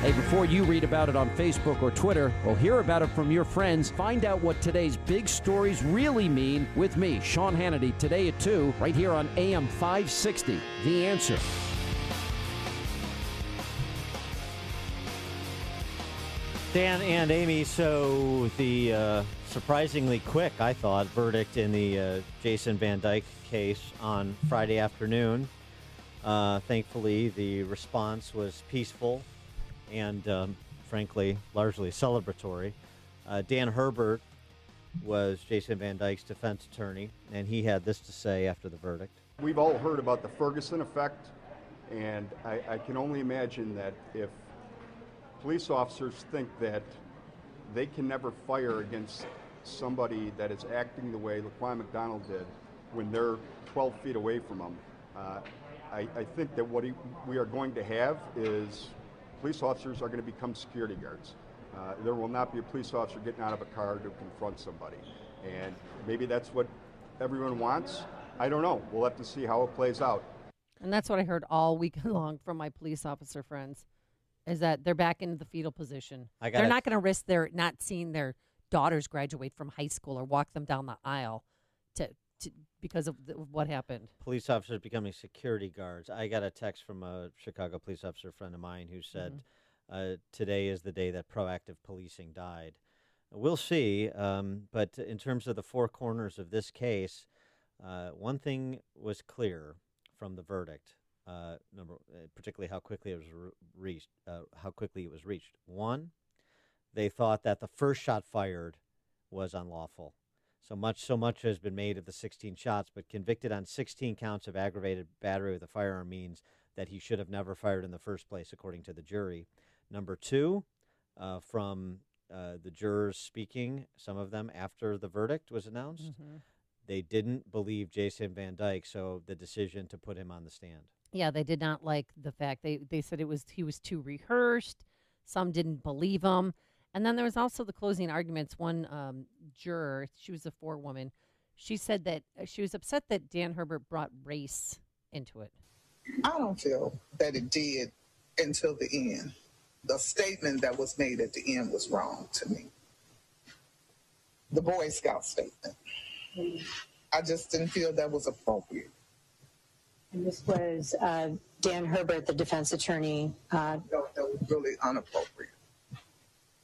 Hey, before you read about it on Facebook or Twitter, or hear about it from your friends, find out what today's big stories really mean with me, Sean Hannity, today at 2, right here on AM 560. The answer. Dan and Amy, so the uh, surprisingly quick, I thought, verdict in the uh, Jason Van Dyke case on Friday afternoon. Uh, thankfully, the response was peaceful and, um, frankly, largely celebratory. Uh, Dan Herbert was Jason Van Dyke's defense attorney, and he had this to say after the verdict. We've all heard about the Ferguson effect, and I, I can only imagine that if police officers think that they can never fire against somebody that is acting the way Laquan McDonald did when they're 12 feet away from them. Uh, I, I, think that what he, we are going to have is police officers are going to become security guards. Uh, there will not be a police officer getting out of a car to confront somebody. And maybe that's what everyone wants. I don't know. We'll have to see how it plays out. And that's what I heard all week long from my police officer friends is that they're back into the fetal position. I They're not going to risk their not seeing their daughters graduate from high school or walk them down the aisle to, to because of the, what happened. Police officers becoming security guards. I got a text from a Chicago police officer friend of mine who said, uh, "Today is the day that proactive policing died." We'll see. Um, but in terms of the four corners of this case, uh, one thing was clear from the verdict. Uh, number, uh, particularly how quickly it was re- reached. Uh, how quickly it was reached. One, they thought that the first shot fired was unlawful. So much, so much has been made of the 16 shots, but convicted on 16 counts of aggravated battery with a firearm means that he should have never fired in the first place, according to the jury. Number two, uh, from uh, the jurors speaking, some of them after the verdict was announced, they didn't believe Jason Van Dyke, so the decision to put him on the stand. Yeah, they did not like the fact they they said it was he was too rehearsed. Some didn't believe him, and then there was also the closing arguments. One um, juror, she was a four woman, she said that uh, she was upset that Dan Herbert brought race into it. I don't feel that it did until the end. The statement that was made at the end was wrong to me. The Boy Scout statement. I just didn't feel that was appropriate. And this was uh, Dan Herbert, the defense attorney. Uh, That, that was really inappropriate.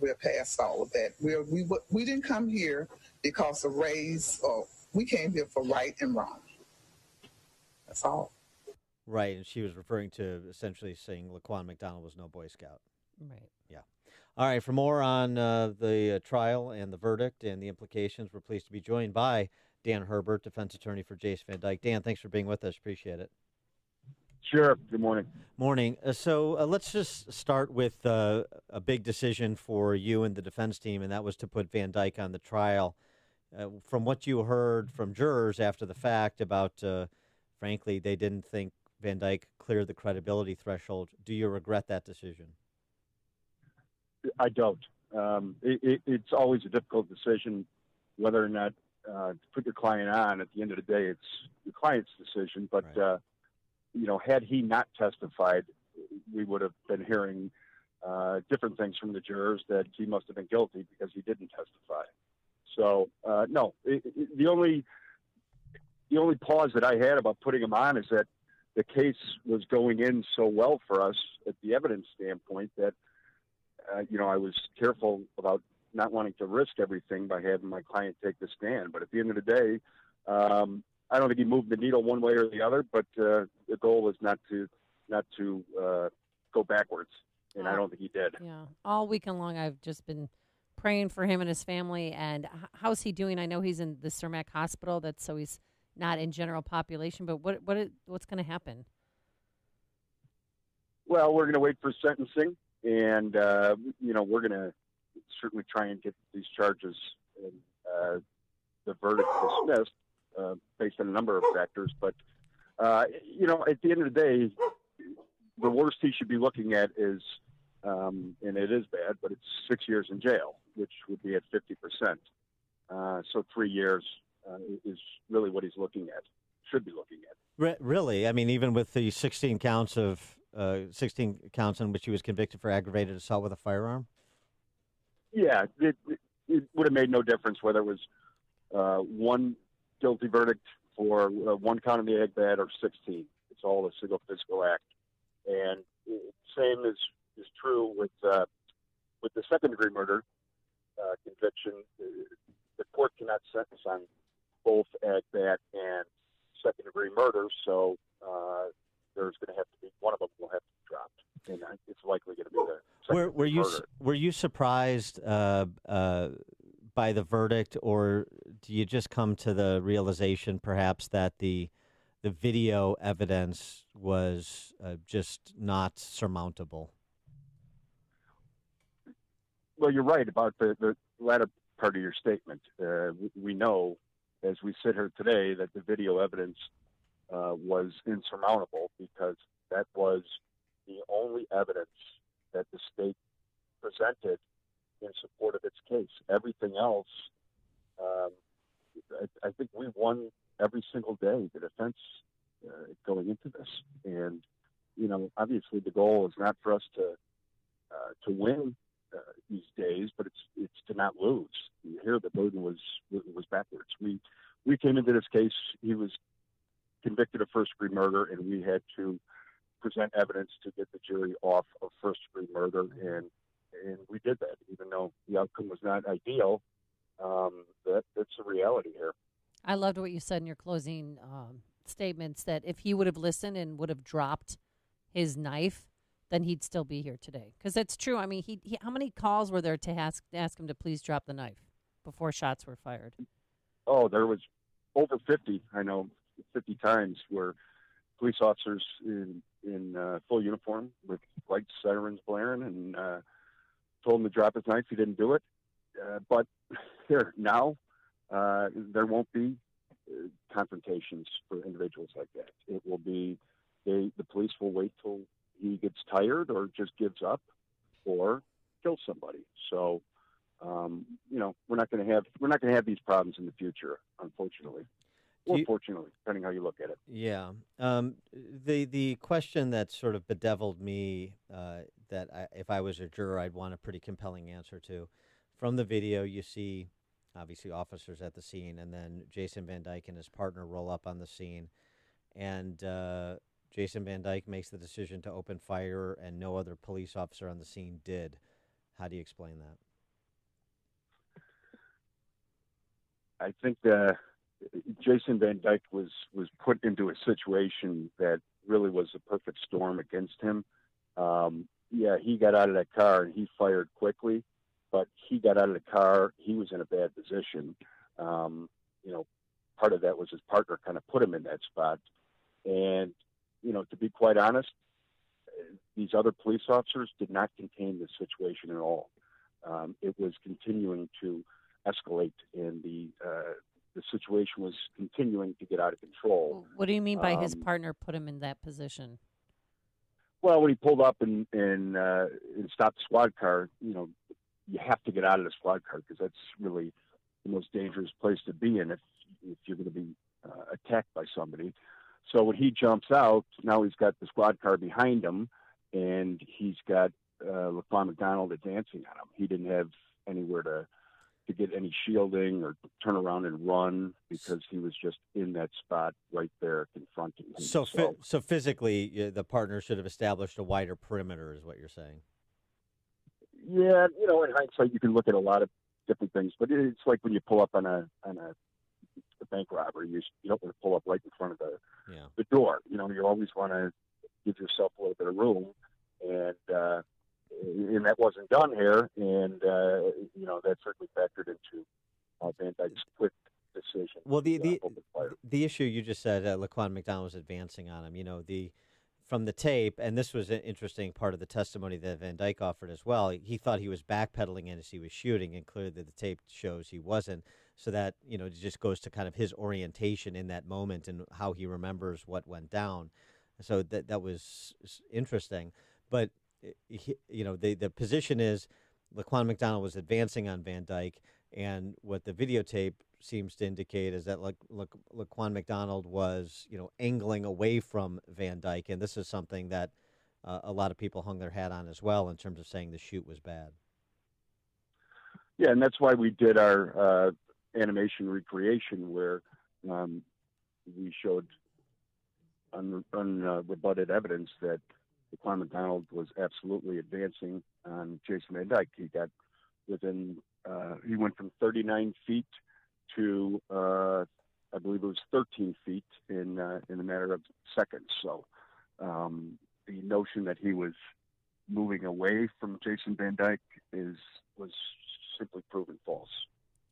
We're past all of that. We're, we we didn't come here because of race, or we came here for right and wrong. That's all. Right, and she was referring to essentially saying Laquan McDonald was no Boy Scout. Right. Yeah. All right, for more on uh, the uh, trial and the verdict and the implications, we're pleased to be joined by Dan Herbert, defense attorney for Jason Van Dyke. Dan, thanks for being with us. Appreciate it. Sure. Good morning. Morning. Uh, so uh, let's just start with uh, a big decision for you and the defense team, and that was to put Van Dyke on the trial. Uh, from what you heard from jurors after the fact about, uh, frankly, they didn't think Van Dyke cleared the credibility threshold. Do you regret that decision? I don't. Um, it, it, it's always a difficult decision whether or not uh, to put your client on. At the end of the day, it's the client's decision. But Right. You know, had he not testified, we would have been hearing uh, different things from the jurors that he must have been guilty because he didn't testify. So uh, no, it, it, the only the only pause that I had about putting him on is that the case was going in so well for us at the evidence standpoint that uh, you know I was careful about not wanting to risk everything by having my client take the stand. But at the end of the day, um, I don't think he moved the needle one way or the other. But uh, the goal was not to not to uh, go backwards, and I don't think he did. Yeah. All weekend long, I've just been praying for him and his family. And how's he doing? I know he's in the Cermak Hospital. That's so he's not in general population. But what what what's going to happen? Well, we're going to wait for sentencing, and uh, you know we're going to certainly try and get these charges and uh, the verdict dismissed uh, based on a number of factors. But uh, you know, at the end of the day, the worst he should be looking at is, um, and it is bad, but it's six years in jail, which would be at fifty percent. Uh, so three years uh, is really what he's looking at, should be looking at. Re- really? I mean, even with the 16 counts of uh, 16 counts in which he was convicted for aggravated assault with a firearm? Yeah, it, it would have made no difference whether it was uh, one guilty verdict for uh, one count of the agg bat or 16. It's all a single physical act. And same is, is true with uh, with the second degree murder uh, conviction. The court cannot sentence on both agg bat and second degree murder, so uh, there's going to have to be one of them will have to be dropped, and it's likely going to be the. Were, were you murder. were you surprised uh, uh, by the verdict, or do you just come to the realization, perhaps, that the the video evidence was uh, just not surmountable? Well, you're right about the, the latter part of your statement. Uh, we, know, as we sit here today, that the video evidence uh, was insurmountable because that was the only evidence that the state presented in support of its case. Everything else, um, I, I think we won every single day. The defense uh, going into this, and you know, obviously the goal is not for us to uh, to win uh, these days, but it's it's to not lose. Here, the burden was was backwards. We we came into this case. He was convicted of first degree murder, and we had to present evidence to get the jury off of first degree murder, and and we did that, even though the outcome was not ideal. Um, that that's the reality here. I loved what you said in your closing um, statements that if he would have listened and would have dropped his knife, then he'd still be here today. Because that's true. I mean, he, he how many calls were there to ask ask him to please drop the knife before shots were fired? Oh, there was over fifty. I know fifty times where police officers in in uh, full uniform with lights, sirens blaring, and uh, told him to drop his knife. He didn't do it. Uh, but here now, uh, there won't be uh, confrontations for individuals like that. It will be they, the police will wait till he gets tired or just gives up or kills somebody. So, um, you know, we're not going to have we're not going to have these problems in the future, unfortunately. Do Or you- fortunately, depending how you look at it. Yeah. Um, the the question that sort of bedeviled me uh, that I, if I was a juror, I'd want a pretty compelling answer to. From the video, you see obviously officers at the scene, and then Jason Van Dyke and his partner roll up on the scene, and uh, Jason Van Dyke makes the decision to open fire, and no other police officer on the scene did. How do you explain that? I think uh, Jason Van Dyke was was put into a situation that really was a perfect storm against him. Um, yeah, he got out of that car and he fired quickly, but he got out of the car. He was in a bad position. Um, you know, part of that was his partner kind of put him in that spot. And you know, to be quite honest, these other police officers did not contain the situation at all. Um, it was continuing to escalate, and the uh, the situation was continuing to get out of control. What do you mean by his Um, partner put him in that position? Well, when he pulled up and and, uh, and stopped the squad car, you know, you have to get out of the squad car because that's really the most dangerous place to be in if if you're going to be uh, attacked by somebody. So when he jumps out, now he's got the squad car behind him, and he's got uh, Laquan McDonald advancing on him. He didn't have anywhere to to get any shielding or turn around and run because he was just in that spot right there confronting him. So, phy- so physically, the partner should have established a wider perimeter, is what you're saying. Yeah, you know, in hindsight, you can look at a lot of different things, but it's like when you pull up on a on a, a bank robbery, you you don't want to pull up right in front of the Yeah. the door. You know, you always want to give yourself a little bit of room, and uh, and that wasn't done here, and uh, you know that certainly factored into uh, Van Dyke's quick decision. Well, the uh, the the issue you just said, uh, Laquan McDonald was advancing on him. You know, the from the tape, and this was an interesting part of the testimony that Van Dyke offered as well. He thought he was backpedaling as he was shooting, and clearly the tape shows he wasn't. So that you know, it just goes to kind of his orientation in that moment and how he remembers what went down. So that that was interesting, but you know, the the position is Laquan McDonald was advancing on Van Dyke, and what the videotape seems to indicate is that La- La- Laquan McDonald was, you know, angling away from Van Dyke, and this is something that uh, a lot of people hung their hat on as well in terms of saying the shoot was bad. Yeah, and that's why we did our uh, animation recreation where um, we showed unrebutted un, uh, evidence that Laquan McDonald was absolutely advancing on Jason Van Dyke. He got within, uh, he went from 39 feet to, uh, I believe it was 13 feet in uh, in a matter of seconds. So um, the notion that he was moving away from Jason Van Dyke is was simply proven false.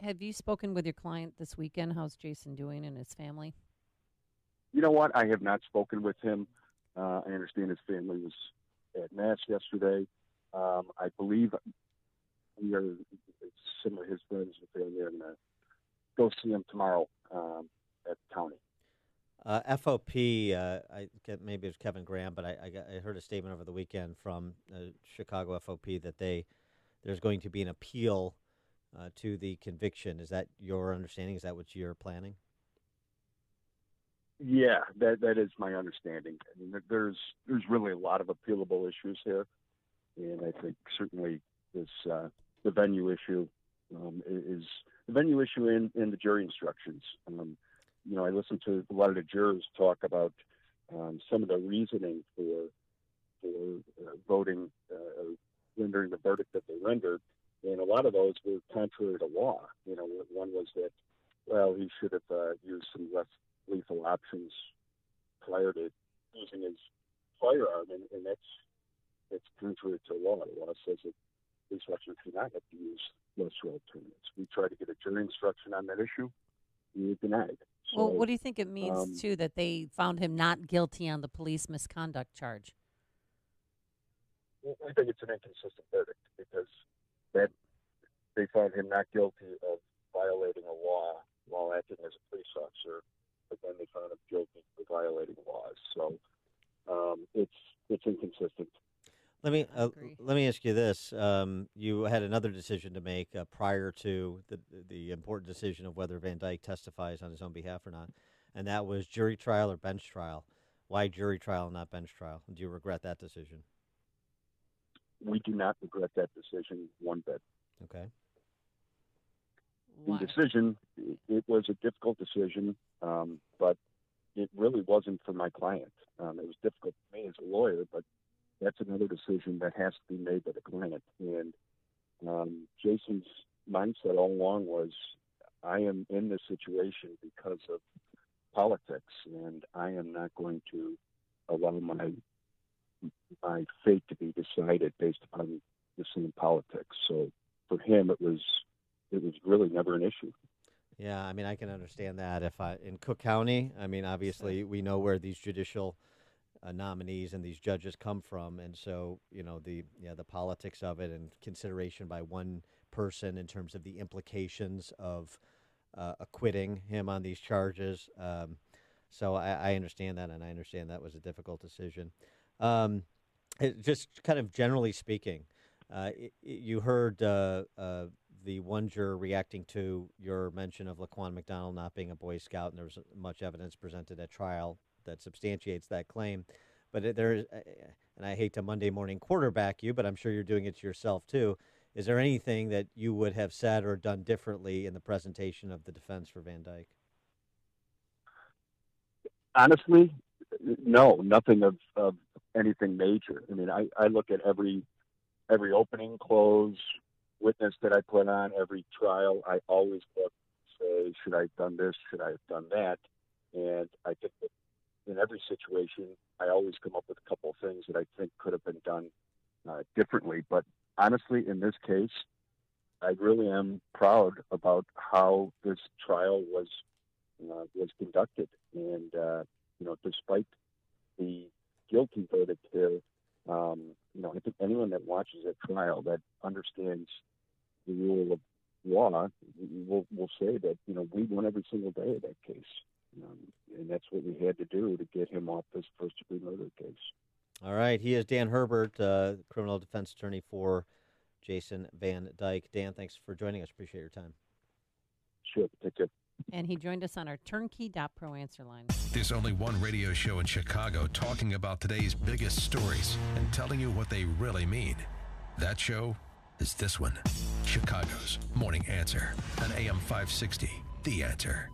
Have you spoken with your client this weekend? How's Jason doing and his family? You know what? I have not spoken with him. Uh, I understand his family was at mass yesterday. Um, I believe we are some of his friends and family are going to go see him tomorrow um, at the county. Uh, FOP, uh, I maybe it was Kevin Graham, but I, I, got, I heard a statement over the weekend from uh, Chicago FOP that they there's going to be an appeal uh, to the conviction. Is that your understanding? Is that what you're planning? Yeah, that that is my understanding. I mean, there's there's really a lot of appealable issues here, and I think certainly this uh, the venue issue um, is the venue issue in, in the jury instructions. Um, you know, I listened to a lot of the jurors talk about um, some of the reasoning for for uh, voting uh, rendering the verdict that they rendered, and a lot of those were contrary to law. You know, one was that well, he should have uh, used some less lethal options prior to using his firearm, and, and that's that's contrary to law. The law says that police officers do not have to use lesser alternatives. We tried to get a jury instruction on that issue. and We denied. So, well, what do you think it means um, too that they found him not guilty on the police misconduct charge? we think it's an inconsistent verdict because that they found him not guilty of violating a law while acting as a police officer, but then they found him guilty for violating laws. So um, it's it's inconsistent. Let me uh, let me ask you this: um, You had another decision to make uh, prior to the the important decision of whether Van Dyke testifies on his own behalf or not, and that was jury trial or bench trial. Why jury trial, and not bench trial? Do you regret that decision? we do not regret that decision one bit. Okay. The decision, it was a difficult decision, um, but it really wasn't for my client. Um, it was difficult for me as a lawyer, but that's another decision that has to be made by the client. And um, Jason's mindset all along was, I am in this situation because of politics, and I am not going to allow my my fate to be decided based upon the same politics. So for him, it was it was really never an issue. Yeah, I mean, I can understand that. If I in Cook County, I mean, obviously we know where these judicial uh, nominees and these judges come from, and so you know the yeah the politics of it and consideration by one person in terms of the implications of uh, acquitting him on these charges. Um, so I, I, understand that, and I understand that was a difficult decision. Um, just kind of generally speaking, uh, you heard uh, uh, the one juror reacting to your mention of Laquan McDonald not being a Boy Scout, and there was much evidence presented at trial that substantiates that claim. But there, uh, and I hate to Monday morning quarterback you, but I'm sure you're doing it to yourself too. Is there anything that you would have said or done differently in the presentation of the defense for Van Dyke? Honestly, no, nothing of, of anything major. I mean, I, I look at every every opening, close, witness that I put on, every trial. I always look, and say, should I have done this? Should I have done that? And I think that in every situation, I always come up with a couple of things that I think could have been done uh, differently. But honestly, in this case, I really am proud about how this trial was uh, was conducted, and uh, you know, despite the guilty verdict here, um, you know, I think anyone that watches a trial that understands the rule of law will will say that you know we won every single day of that case, um, and that's what we had to do to get him off this first degree murder case. All right, he is Dan Herbert, uh, criminal defense attorney for Jason Van Dyke. Dan, thanks for joining us. Appreciate your time. Sure, take care. And he joined us on our turnkey.pro answer line. There's only one radio show in Chicago talking about today's biggest stories and telling you what they really mean. That show is this one Chicago's Morning Answer on AM 560. The Answer.